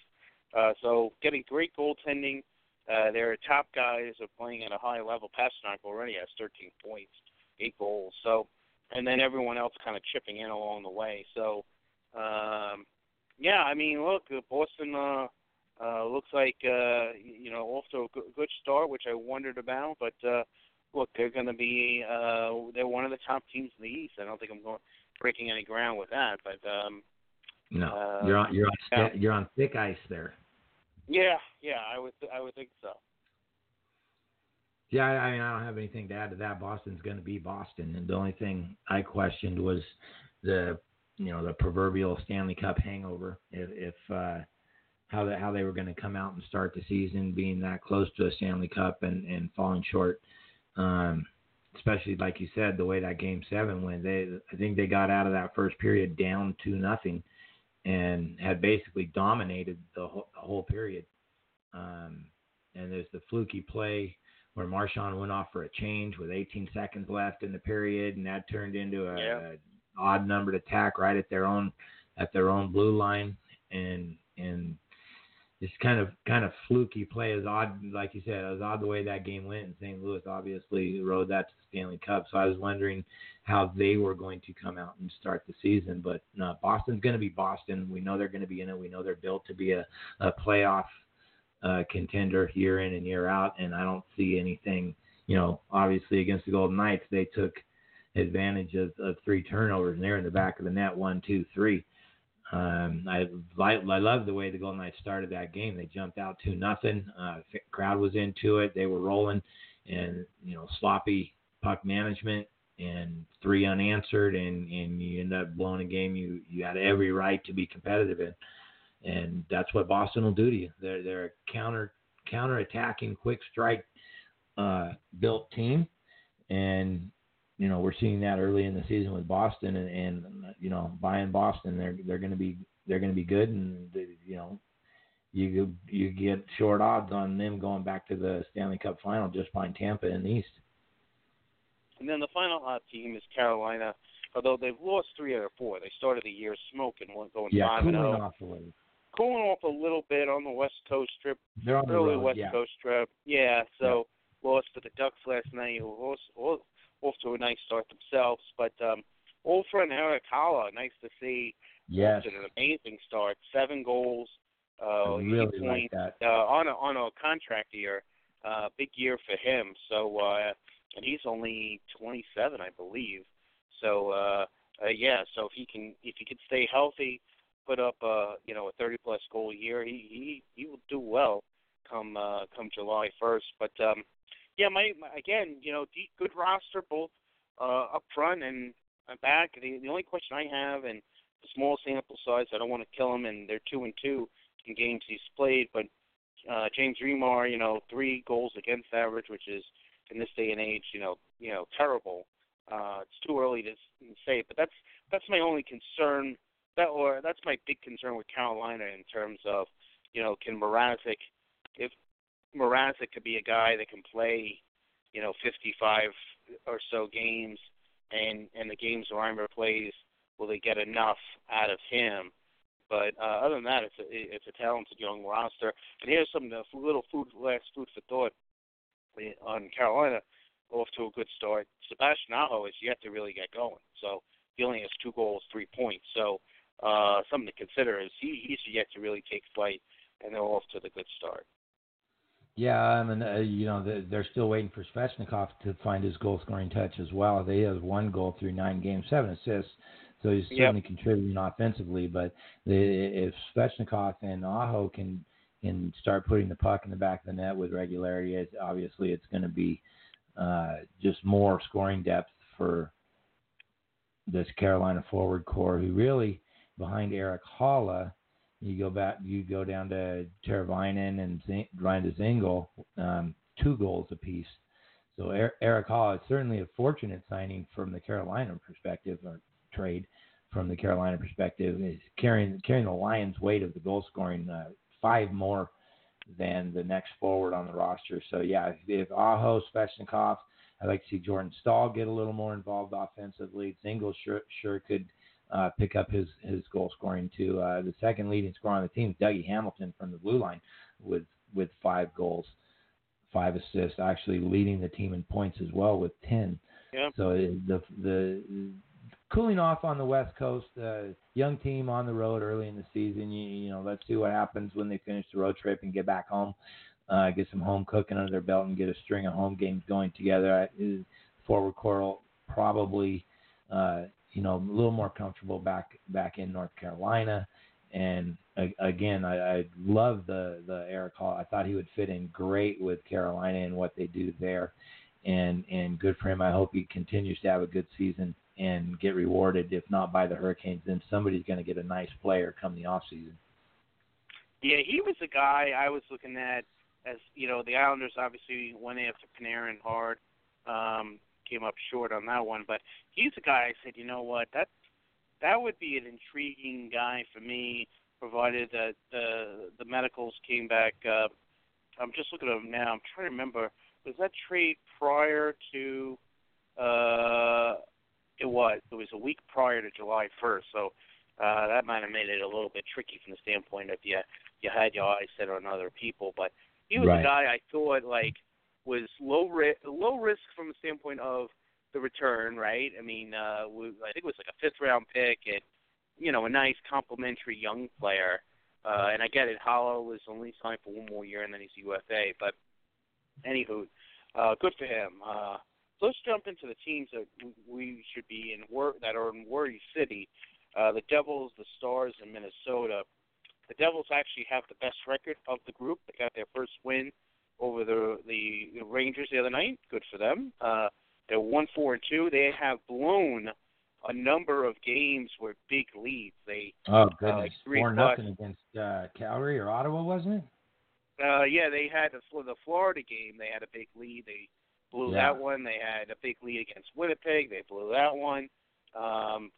Uh, so getting great goaltending. Uh, their top guys are playing at a high level. Pastrnak already has 13 points, eight goals. So, and then everyone else kind of chipping in along the way. So, um, yeah, I mean, look, uh, Boston uh, uh, looks like uh, you know off to a good, good start, which I wondered about. But uh, look, they're going to be uh, they're one of the top teams in the East. I don't think I'm going breaking any ground with that. But um, no, uh, you're on you're on yeah. you're on thick ice there. Yeah, yeah, I would I would think so. Yeah, I, mean, I don't have anything to add to that. Boston's going to be Boston, and the only thing I questioned was the, you know, the proverbial Stanley Cup hangover. If, if uh, how that how they were going to come out and start the season being that close to a Stanley Cup and and falling short. Um, especially like you said, the way that Game Seven went. They, I think they got out of that first period down to nothing, and had basically dominated the whole, the whole period. Um, and there's the fluky play where Marchand went off for a change with 18 seconds left in the period, and that turned into a, Yeah. a odd numbered attack right at their own at their own blue line, and and this kind of kind of fluky play is odd, like you said, it was odd the way that game went. And St. Louis obviously rode that to the Stanley Cup, so I was wondering how they were going to come out and start the season. But no, Boston's going to be Boston. We know they're to be in it. We know they're built to be a, a playoff uh, contender year in and year out, and I don't see anything. You know, obviously against the Golden Knights, they took advantage of, of three turnovers, and they're in the back of the net, one, two, three. Um, I I love the way the Golden Knights started that game. They jumped out two nothing. Uh, crowd was into it. They were rolling, and you know sloppy puck management and three unanswered, and and you end up blowing a game you you had every right to be competitive in, and that's what Boston will do to you. They're they're a counter counter attacking quick strike uh, built team, and you know we're seeing that early in the season with Boston, and, and you know buying Boston, they're they're going to be they're going to be good, and you know you you get short odds on them going back to the Stanley Cup final just buying Tampa in the East. And then the final hot team is Carolina. Although they've lost three out of four, they started the year smoking, one going Yeah, five and cooling zero, off a little. cooling off a little bit on the West Coast trip, They're on the road, West yeah. Coast trip. Yeah, so lost to the Ducks last night. who Lost, off, to a nice start themselves, but um, old friend Erik Haula, nice to see Yes, an amazing start. Seven goals, uh, I eight really like that. uh, on a on a contract year. Uh, big year for him. So uh, and he's only 27, I believe. So uh, uh, yeah, so if he can if he can stay healthy, put up uh, you know a 30 plus goal year, he he he will do well come uh, come July 1st. But um, yeah, my, my again, you know, deep, good roster both uh, up front and back. The, the only question I have, and the small sample size, I don't want to kill him, and they're two and two in games he's played, but uh, James Reimer, you know, three goals against average, which is in this day and age, you know, you know, terrible. Uh, it's too early to say, but that's that's my only concern. That or that's my big concern with Carolina in terms of, you know, can Mrazek, if Mrazek could be a guy that can play, you know, 55 or so games, and and the games Reimer plays, will they get enough out of him? But uh, other than that, it's a it's a talented young roster. And here's some uh, little food last food for thought on Carolina. Off to a good start. Sebastian Aho is yet to really get going. So he only has two goals, three points. So uh, something to consider is he he's yet to really take flight, and they're off to the good start. Yeah, I mean, uh, you know, they're- still waiting for Svechnikov to find his goal scoring touch as well. He has one goal through nine games, seven assists, so he's Yep. certainly contributing offensively. But the, if Svechnikov and Aho can can start putting the puck in the back of the net with regularity, it, obviously it's going to be uh, just more scoring depth for this Carolina forward core, who really behind Erik Haula you go back, you go down to Teravainen and Zing, Ryan Dzingel, um, two goals apiece. So Er- Erik Haula is certainly a fortunate signing from the Carolina perspective, or trade from the Carolina perspective, is carrying carrying the Lions' weight of the goal scoring, uh, five more than the next forward on the roster. So yeah, if, Aho, Svechnikov, I'd like to see Jordan Staal get a little more involved offensively. Dzingel sure sure could uh, pick up his his goal scoring too. Uh, the second leading scorer on the team, Dougie Hamilton from the blue line, with with five goals, five assists, actually leading the team in points as well with ten. Yeah. So it- the the cooling off on the West Coast, uh, young team on the road early in the season. You, you know, let's see what happens when they finish the road trip and get back home, uh, get some home cooking under their belt and get a string of home games going together. I, forward core will probably, uh, you know, a little more comfortable back back in North Carolina. And again, I, I love the the Erik Haula. I thought he would fit in great with Carolina and what they do there, and and good for him. I hope he continues to have a good season and get rewarded. If not by the Hurricanes, then somebody's going to get a nice player come the off season. Yeah, he was a guy I was looking at as you know the Islanders obviously went after Panarin hard, um, came up short on that one, but he's a guy I said, you know what, that that would be an intriguing guy for me, provided that the the medicals came back. Uh, I'm just looking at him now. I'm trying to remember. Was that trade prior to? Uh, it was. It was a week prior to July 1st, so uh, that might have made it a little bit tricky from the standpoint of you you had your eyes set on other people. But he was Right. a guy I thought like was low risk, low risk from the standpoint of the return, right? I mean, uh, we, I think it was like a fifth round pick and you know a nice complimentary young player. Uh, and I get it, Haula was only signed for one more year and then he's UFA. But anywho, uh, good for him. Uh, so let's jump into the teams that we should be in wor- that are in Worry City. Uh, the Devils, the Stars, and Minnesota. The Devils actually have the best record of the group. They got their first win over the the Rangers the other night. Good for them. Uh, they're one four and two. They have blown a number of games with big leads. They Oh goodness, three four plus. nothing against uh, Calgary or Ottawa, wasn't it? Uh, yeah, they had the, the Florida game. They had a big lead. They blew Yeah. that one. They had a big lead against Winnipeg. They blew that one. Um,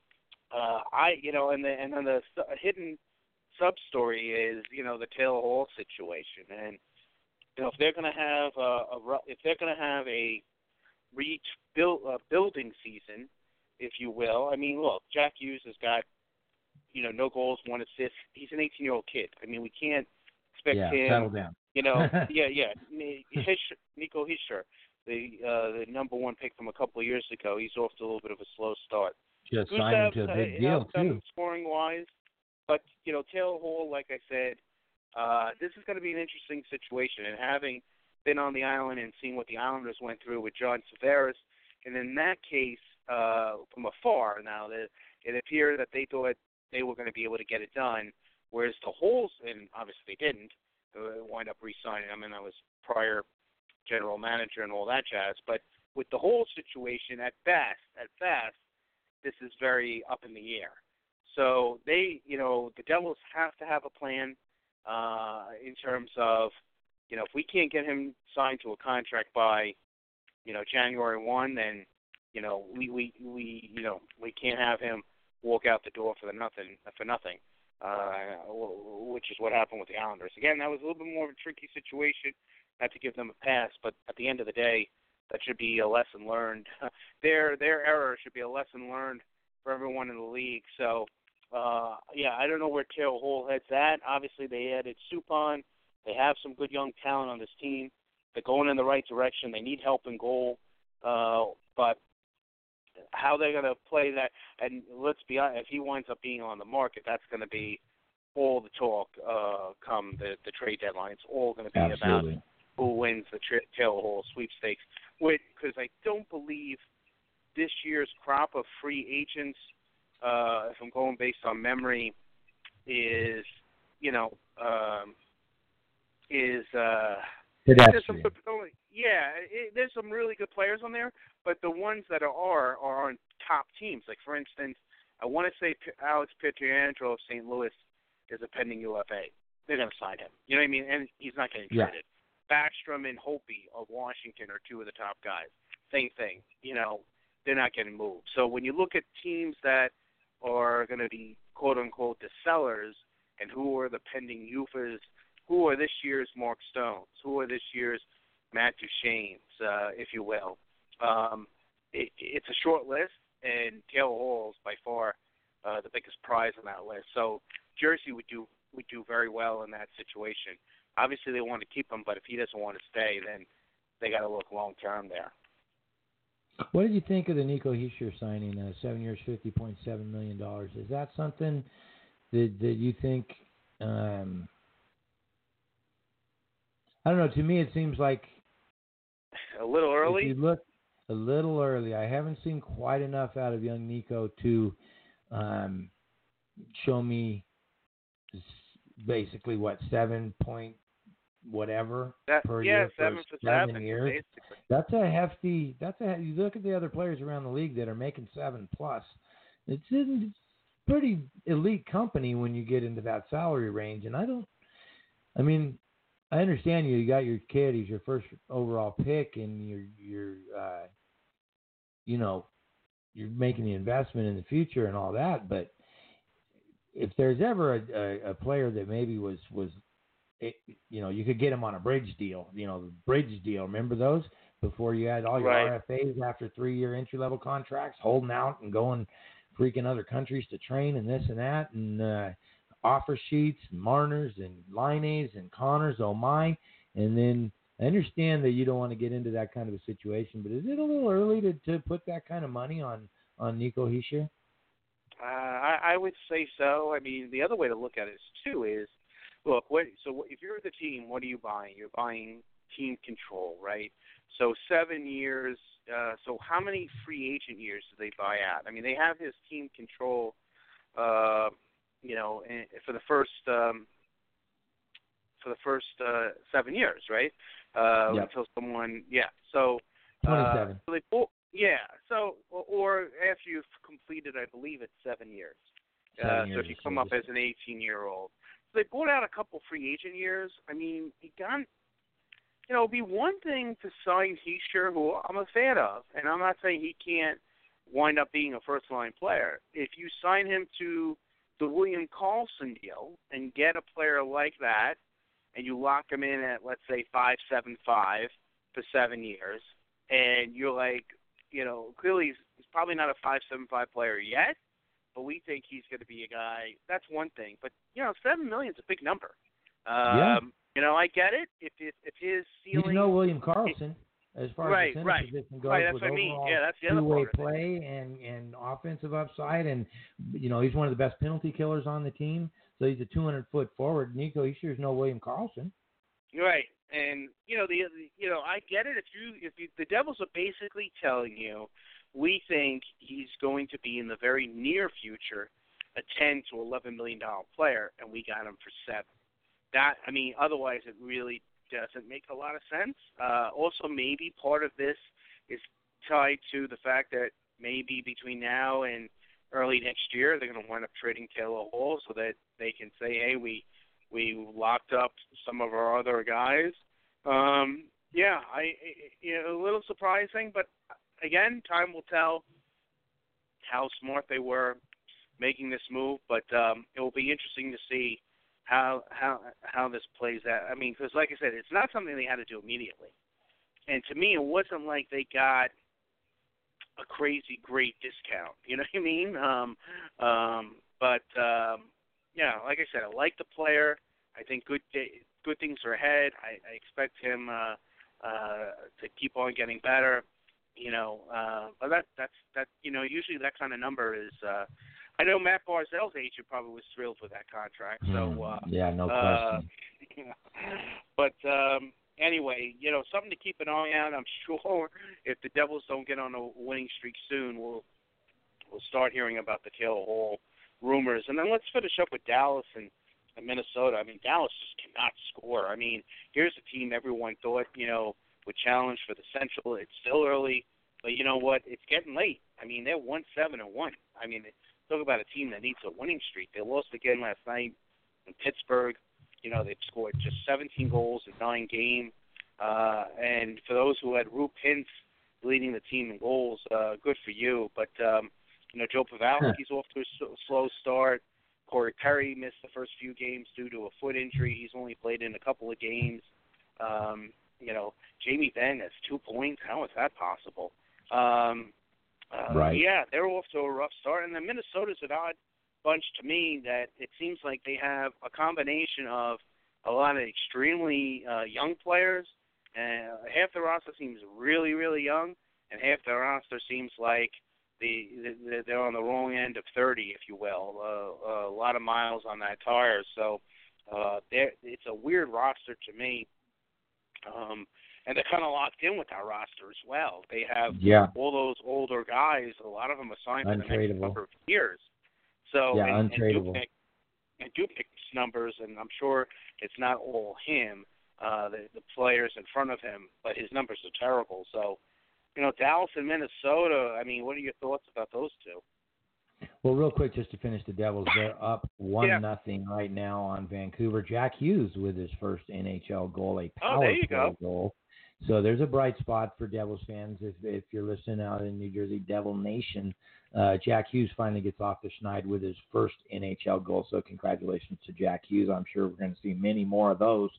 uh, I, you know, and the and then the hidden sub story is, you know, the Taylor Hall situation, and you know, if they're going to have a, a if they're going to have a rebuild uh, building season, if you will. I mean, look, Jack Hughes has got, you know, no goals, one assist. He's an 18 year old kid. I mean, we can't expect yeah, him settle down. you know, yeah, yeah. Hish, Nico Hischier, the uh, the number one pick from a couple of years ago, he's off to a little bit of a slow start. Just signed Gustav, him to a uh, big know, deal too. Scoring wise, but you know, Taylor Hall, like I said, uh, this is going to be an interesting situation. And having been on the island and seeing what the Islanders went through with John Tavares, and in that case, uh, from afar, now that it appeared that they thought they were going to be able to get it done, whereas the Holes, and obviously they didn't, wind up re-signing. I mean, that was prior general manager and all that jazz. But with the whole situation, at best, at best, this is very up in the air. So they, you know, the Devils have to have a plan uh, in terms of, you know, if we can't get him signed to a contract by, you know, January one, then, you know, we we we you know we can't have him walk out the door for the nothing for nothing, uh, which is what happened with the Islanders. Again, that was a little bit more of a tricky situation. Not to give them a pass, but at the end of the day, that should be a lesson learned. their their error should be a lesson learned for everyone in the league. So uh, yeah, I don't know where Taylor Hall heads at. Obviously, they added Subban. They have some good young talent on this team. They're going in the right direction. They need help in goal, uh, but how they're going to play that, and let's be honest, if he winds up being on the market, that's going to be all the talk uh, come the the trade deadline. It's all going to be Absolutely. about who wins the tra- Taylor Hall sweepstakes. Because I don't believe this year's crop of free agents uh, if I'm going based on memory, is you know um, is uh, there's some, yeah, it, there's some really good players on there, but the ones that are are on top teams. Like for instance, I want to say Alex Pietrangelo of St. Louis is a pending UFA. They're going to sign him. You know what I mean? And he's not getting Yeah. traded. Backstrom and Holtby of Washington are two of the top guys. Same thing. You know, they're not getting moved. So when you look at teams that are going to be quote unquote the sellers and who are the pending UFAs, who are this year's Mark Stones, who are this year's Matt Duchene's, uh, if you will. Um, it, it's a short list, and Taylor Hall is by far uh, the biggest prize on that list. So Jersey would do would do very well in that situation. Obviously, they want to keep him, but if he doesn't want to stay, then they got to look long term there. What did you think of the Nico Hischier signing? Uh, seven years, fifty point seven million dollars. Is that something that that you think? Um, I don't know. To me, it seems like A little early. you look a little early. I haven't seen quite enough out of young Nico to um, show me basically what seven point whatever That, per yeah, year for seven for seven seven, years. basically. That's a hefty. That's a. You look at the other players around the league that are making seven plus. It's in it's pretty elite company when you get into that salary range, and I don't. I mean, I understand you. You got your kid. He's your first overall pick, and you're you're, uh, you know, you're making the investment in the future and all that. But if there's ever a, a, a player that maybe was was, it, you know, you could get him on a bridge deal. You know, the bridge deal. Remember those before you had all your Right. RFAs after three year entry level contracts, holding out and going freaking other countries to train and this and that and uh, offer sheets, and Marners and Laines and Connors. Oh my! And then I understand that you don't want to get into that kind of a situation, but is it a little early to, to put that kind of money on on Nico Hischier? Uh, I, I would say so. I mean, the other way to look at it too is, look, what, so if you're the team, what are you buying? You're buying team control, right? So seven years. Uh, so how many free agent years do they buy out? I mean, they have his team control. Uh, you know, for the first um, for the first uh, seven years, right? Uh, Yep. Until someone, yeah. So uh, seven. so they pull, yeah. So or, or after you've completed, I believe it's seven years. Seven uh, years so if you come up as an 18 year old, so they bought out a couple free agent years. I mean, he got, you know, it'd be one thing to sign Hischier, who I'm a fan of, and I'm not saying he can't wind up being a first line player. If you sign him to the William Karlsson deal and get a player like that, and you lock him in at let's say five seven five for seven years, and you're like, you know, clearly he's, he's probably not a five seven five player yet, but we think he's going to be a guy. That's one thing, but you know, seven million's a big number. Um, Yeah. You know, I get it. If if, if his ceiling, You know William Karlsson. as far Right, as the right. position goes Right, that's with what I mean. Yeah, that's the other two-way play and and offensive upside, and you know he's one of the best penalty killers on the team. So he's a 200 foot forward. Nico, he sure is no William Karlsson. Right, and you know the you know I get it if you if you, the Devils are basically telling you we think he's going to be in the very near future a 10 to 11 million dollar player, and we got him for seven. That I mean, otherwise it really doesn't make a lot of sense. Uh, also, maybe part of this is tied to the fact that maybe between now and early next year they're going to wind up trading Taylor Hall so that they can say, hey, we we locked up some of our other guys. Um, yeah, I you know, a little surprising, but again, time will tell how smart they were making this move. But um, it will be interesting to see how how how this plays out. I mean, because like I said, it's not something they had to do immediately. And to me, it wasn't like they got a crazy great discount. You know what I mean? Um, um, but um, yeah, like I said, I like the player. I think good good things are ahead. I, I expect him uh, uh, to keep on getting better. You know, uh, but that that's that. You know, usually that kind of number is. Uh, I know Matt Barzal's agent probably was thrilled with that contract. So Hmm. uh, yeah, no uh, question. but um, anyway, you know, something to keep an eye on. I'm sure if the Devils don't get on a winning streak soon, we'll we'll start hearing about the Taylor Hall rumors. And then let's finish up with Dallas and, and Minnesota. I mean, Dallas just cannot score. I mean, here's a team everyone thought you know would challenge for the Central. It's still early, but you know what? It's getting late. I mean, they're one seven and one. I mean, talk about a team that needs a winning streak. They lost again last night in Pittsburgh. You know, they've scored just 17 goals in nine games. Uh, and for those who had Roope Hintz leading the team in goals, uh, good for you. But um, you know, Joe Pavelski's off to a slow start. Corey Perry missed the first few games due to a foot injury. He's only played in a couple of games. Um, you know, Jamie Benn has two points. How is that possible? Um, uh, Right. Yeah, they're off to a rough start, and then Minnesota's an odd bunch to me. That it seems like they have a combination of a lot of extremely uh, young players, and half the roster seems really, really young, and half the roster seems like the, the they're on the wrong end of 30, if you will. Uh, a lot of miles on that tire, so uh, it's a weird roster to me. Um, and they're kind of locked in with that roster as well. They have Yeah, all those older guys. A lot of them are signed for the next number of years. So Yeah, and, untradeable. And Dubnyk, and Dubnyk's numbers, and I'm sure it's not all him, uh, the, the players in front of him, but his numbers are terrible. So, you know, Dallas and Minnesota. I mean, what are your thoughts about those two? Well, real quick, just to finish the Devils, they're up one Yeah. nothing right now on Vancouver. Jack Hughes with his first NHL goal, a Oh, power play go. goal. So there's a bright spot for Devils fans if if you're listening out in New Jersey, Devil Nation. Uh, Jack Hughes finally gets off the schneid with his first NHL goal. So congratulations to Jack Hughes. I'm sure we're going to see many more of those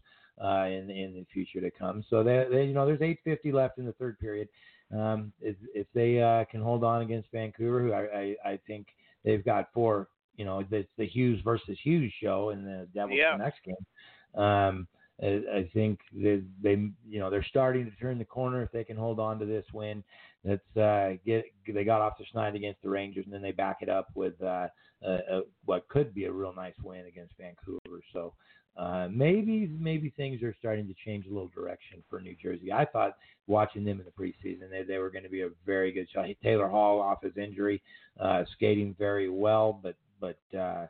uh, in in the future to come. So they, they you know there's 8:50 left in the third period. Um, if, if they uh, can hold on against Vancouver, who I, I, I think they've got four, you know, it's the Hughes versus Hughes show in the Devils Yeah. next game. Um, I, think they, they, you know, they're starting to turn the corner if they can hold on to this win. Let's uh, get. They got off the schneid against the Rangers, and then they back it up with uh, uh, uh, what could be a real nice win against Vancouver. So uh, maybe maybe things are starting to change a little direction for New Jersey. I thought watching them in the preseason they they were going to be a very good shot. Taylor Hall off his injury, uh, skating very well, but but uh,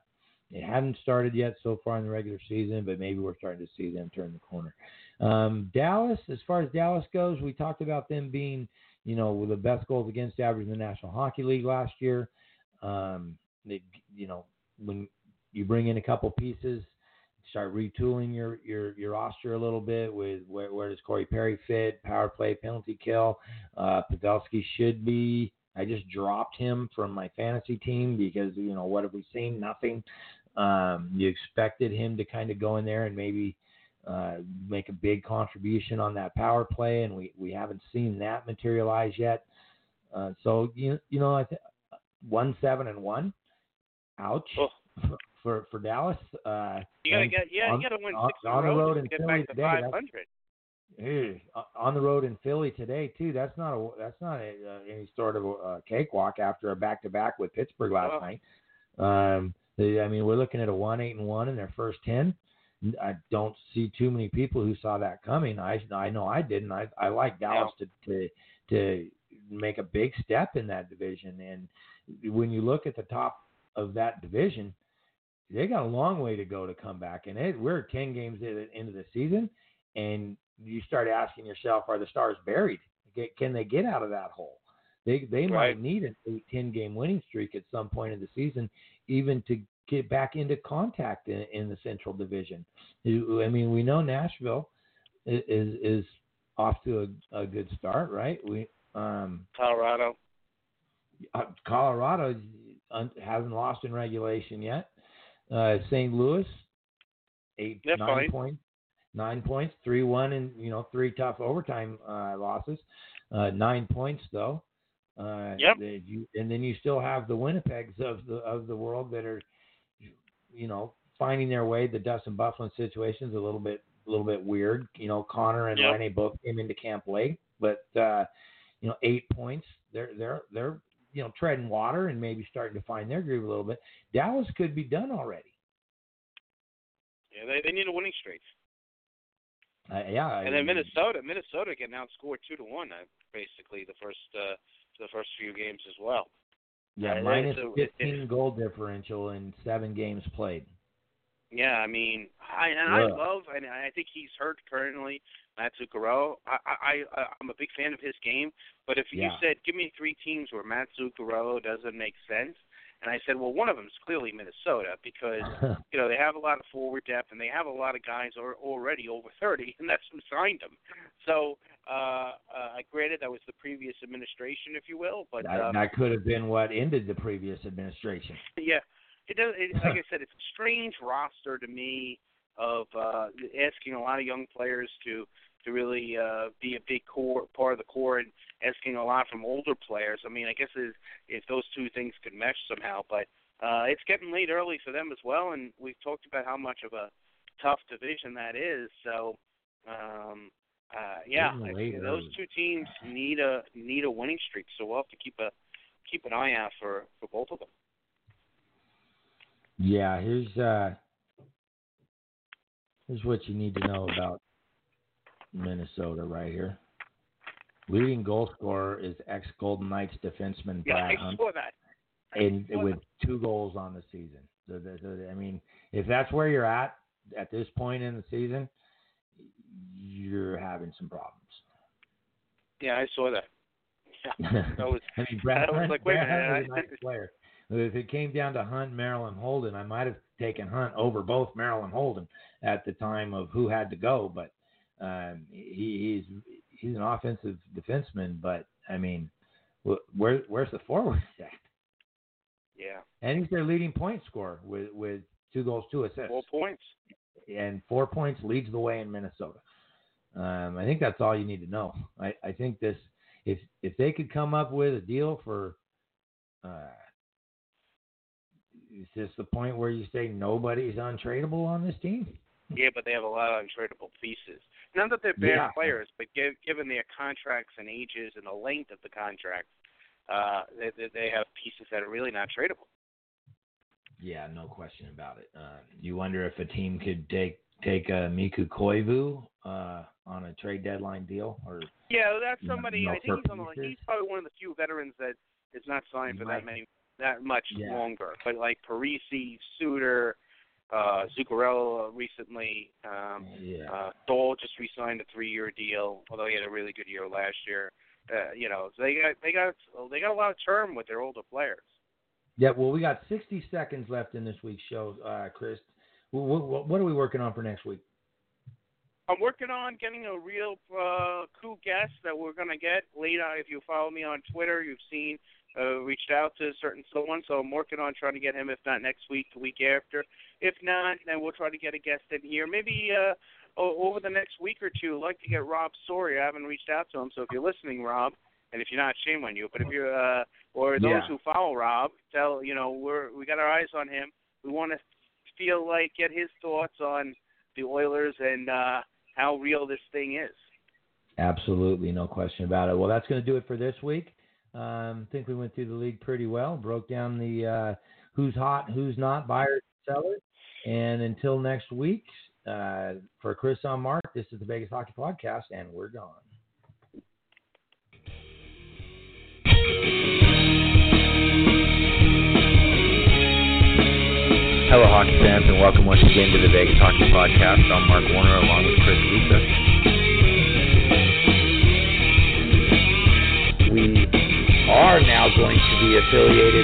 it hadn't started yet so far in the regular season. But maybe we're starting to see them turn the corner. Um, Dallas, as far as Dallas goes, we talked about them being you know with the best goals against average in the National Hockey League last year. Um, they, you know when you bring in a couple pieces start retooling your your your roster a little bit with where, where does Corey Perry fit, power play, penalty kill. Uh, Pavelski should be. I just dropped him from my fantasy team because you know what have we seen? Nothing. Um, you expected him to kind of go in there and maybe uh, make a big contribution on that power play, and we we haven't seen that materialize yet. Uh, so you you know I th- one seven and one. Ouch Oh. For for Dallas. Uh, You gotta get yeah, on- you gotta win on- six in a on the road in to get Philly back to today, that's- 500. eh, on the road in Philly today too. That's not a that's not a, uh, any sort of a cakewalk after a back to back with Pittsburgh last Oh. night. Um, they, I mean, we're looking at a one eight and one in their first ten. I don't see too many people who saw that coming. I I know I didn't. I I like Dallas to to to make a big step in that division. And when you look at the top of that division, they got a long way to go to come back. And it, we're ten games in- into the season, and you start asking yourself, are the Stars buried? Can they get out of that hole? They they Right. might need an eight ten game winning streak at some point in the season, even to get back into contact in, in the Central Division. I mean, we know Nashville i- is is off to a, a good start, right? We um, Colorado. uh, Colorado hasn't lost in regulation yet. Uh, St. Louis, eight nine fine. points, nine points, three one, and you know three tough overtime uh, losses. Uh, nine points though. Uh, Yep. you, and then you still have the Winnipegs of the of the world that are, you know, finding their way. The Dustin Byfuglien situation is a little bit a little bit weird. You know, Connor and Yep. Rene both came into camp late, but uh, you know, eight points. They're they're they're you know treading water and maybe starting to find their groove a little bit. Dallas could be done already. Yeah, they they need a winning streak. Uh, yeah, And then Minnesota, Minnesota getting outscored two to one. Uh, basically, the first uh, the first few games as well. yeah, uh, minus a- it- fifteen goal differential in seven games played. Yeah, I mean, I and I love, and I think he's hurt currently. Matt Zuccarello. I, I, I, I'm a big fan of his game. But if you said, give me three teams where Matt Zuccarello doesn't make sense, and I said, well, one of them is clearly Minnesota because you know they have a lot of forward depth and they have a lot of guys are already over 30, and that's who signed them. So, uh, uh, granted, that was the previous administration, if you will, but that, um, that could have been what ended the previous administration. yeah, it does. It, like I said, it's a strange roster to me of uh, asking a lot of young players to to really uh, be a big core part of the core and asking a lot from older players. I mean, I guess if, if those two things could mesh somehow, but uh, it's getting late early for them as well. And we've talked about how much of a tough division that is. So. Um, uh, yeah, I- those two teams need a need a winning streak, so we'll have to keep a keep an eye out for for both of them. Yeah, here's uh here's what you need to know about Minnesota right here. Leading goal scorer is ex Golden Knights defenseman Yeah, Brad I Hunt, saw that. and with two goals on the season. So, I mean, if that's where you're at at this point in the season, you're having some problems. Yeah, I saw that. Yeah, that was I mean, Brad I was like, wait a Brad Hunt minute, a nice player. If it came down to Hunt, Marilyn Holden, I might have taken Hunt over both Marilyn Holden at the time of who had to go. But um, he, he's he's an offensive defenseman. But I mean, where where's the forward at? yeah, And he's their leading point scorer with with two goals, two assists, four points. and four points leads the way in Minnesota. Um, I think that's all you need to know. I, I think this if if they could come up with a deal for uh, is this the point where you say nobody's untradeable on this team? Yeah, but they have a lot of untradeable pieces. Not that they're bad Yeah. players, but give, given their contracts and ages and the length of the contract, uh, they, they have pieces that are really not tradable. Yeah, no question about it. Uh, you wonder if a team could take take a Mikko Koivu uh, on a trade deadline deal, or Yeah, that's somebody. no I think he's on the. He's probably one of the few veterans that is not signed for Right. that many, that much Yeah. longer. But like Parise, Suter, uh, Zuccarello recently, um, yeah, uh, Dole just re-signed a three-year deal, although he had a really good year last year. Uh, you know, so they got they got they got a lot of term with their older players. yeah. Well, we got 60 seconds left in this week's show, uh, Chris. What, what, what are we working on for next week? I'm working on getting a real uh, cool guest that we're gonna get later. If you follow me on Twitter, you've seen uh, reached out to a certain someone, so I'm working on trying to get him. If not next week, the week after. If not, then we'll try to get a guest in here. Maybe uh, o- over the next week or two. I'd like to get Rob Sawyer. I haven't reached out to him, so if you're listening, Rob, and if you're not, shame on you. But if you're uh, or those Yeah. who follow Rob, tell you know we're we got our eyes on him. We want to feel like get his thoughts on the Oilers and uh, how real this thing is. Absolutely, no question about it. Well, that's going to do it for this week. Um, I think we went through the league pretty well, broke down the uh, who's hot, who's not, buyers, and sellers. And until next week, uh, for Chris on Mark, this is the Vegas Hockey Podcast, and we're gone. Hello, hockey fans, and welcome once again to the Vegas Hockey Podcast. I'm Mark Warner along with Chris Lisa. Are now going to be affiliated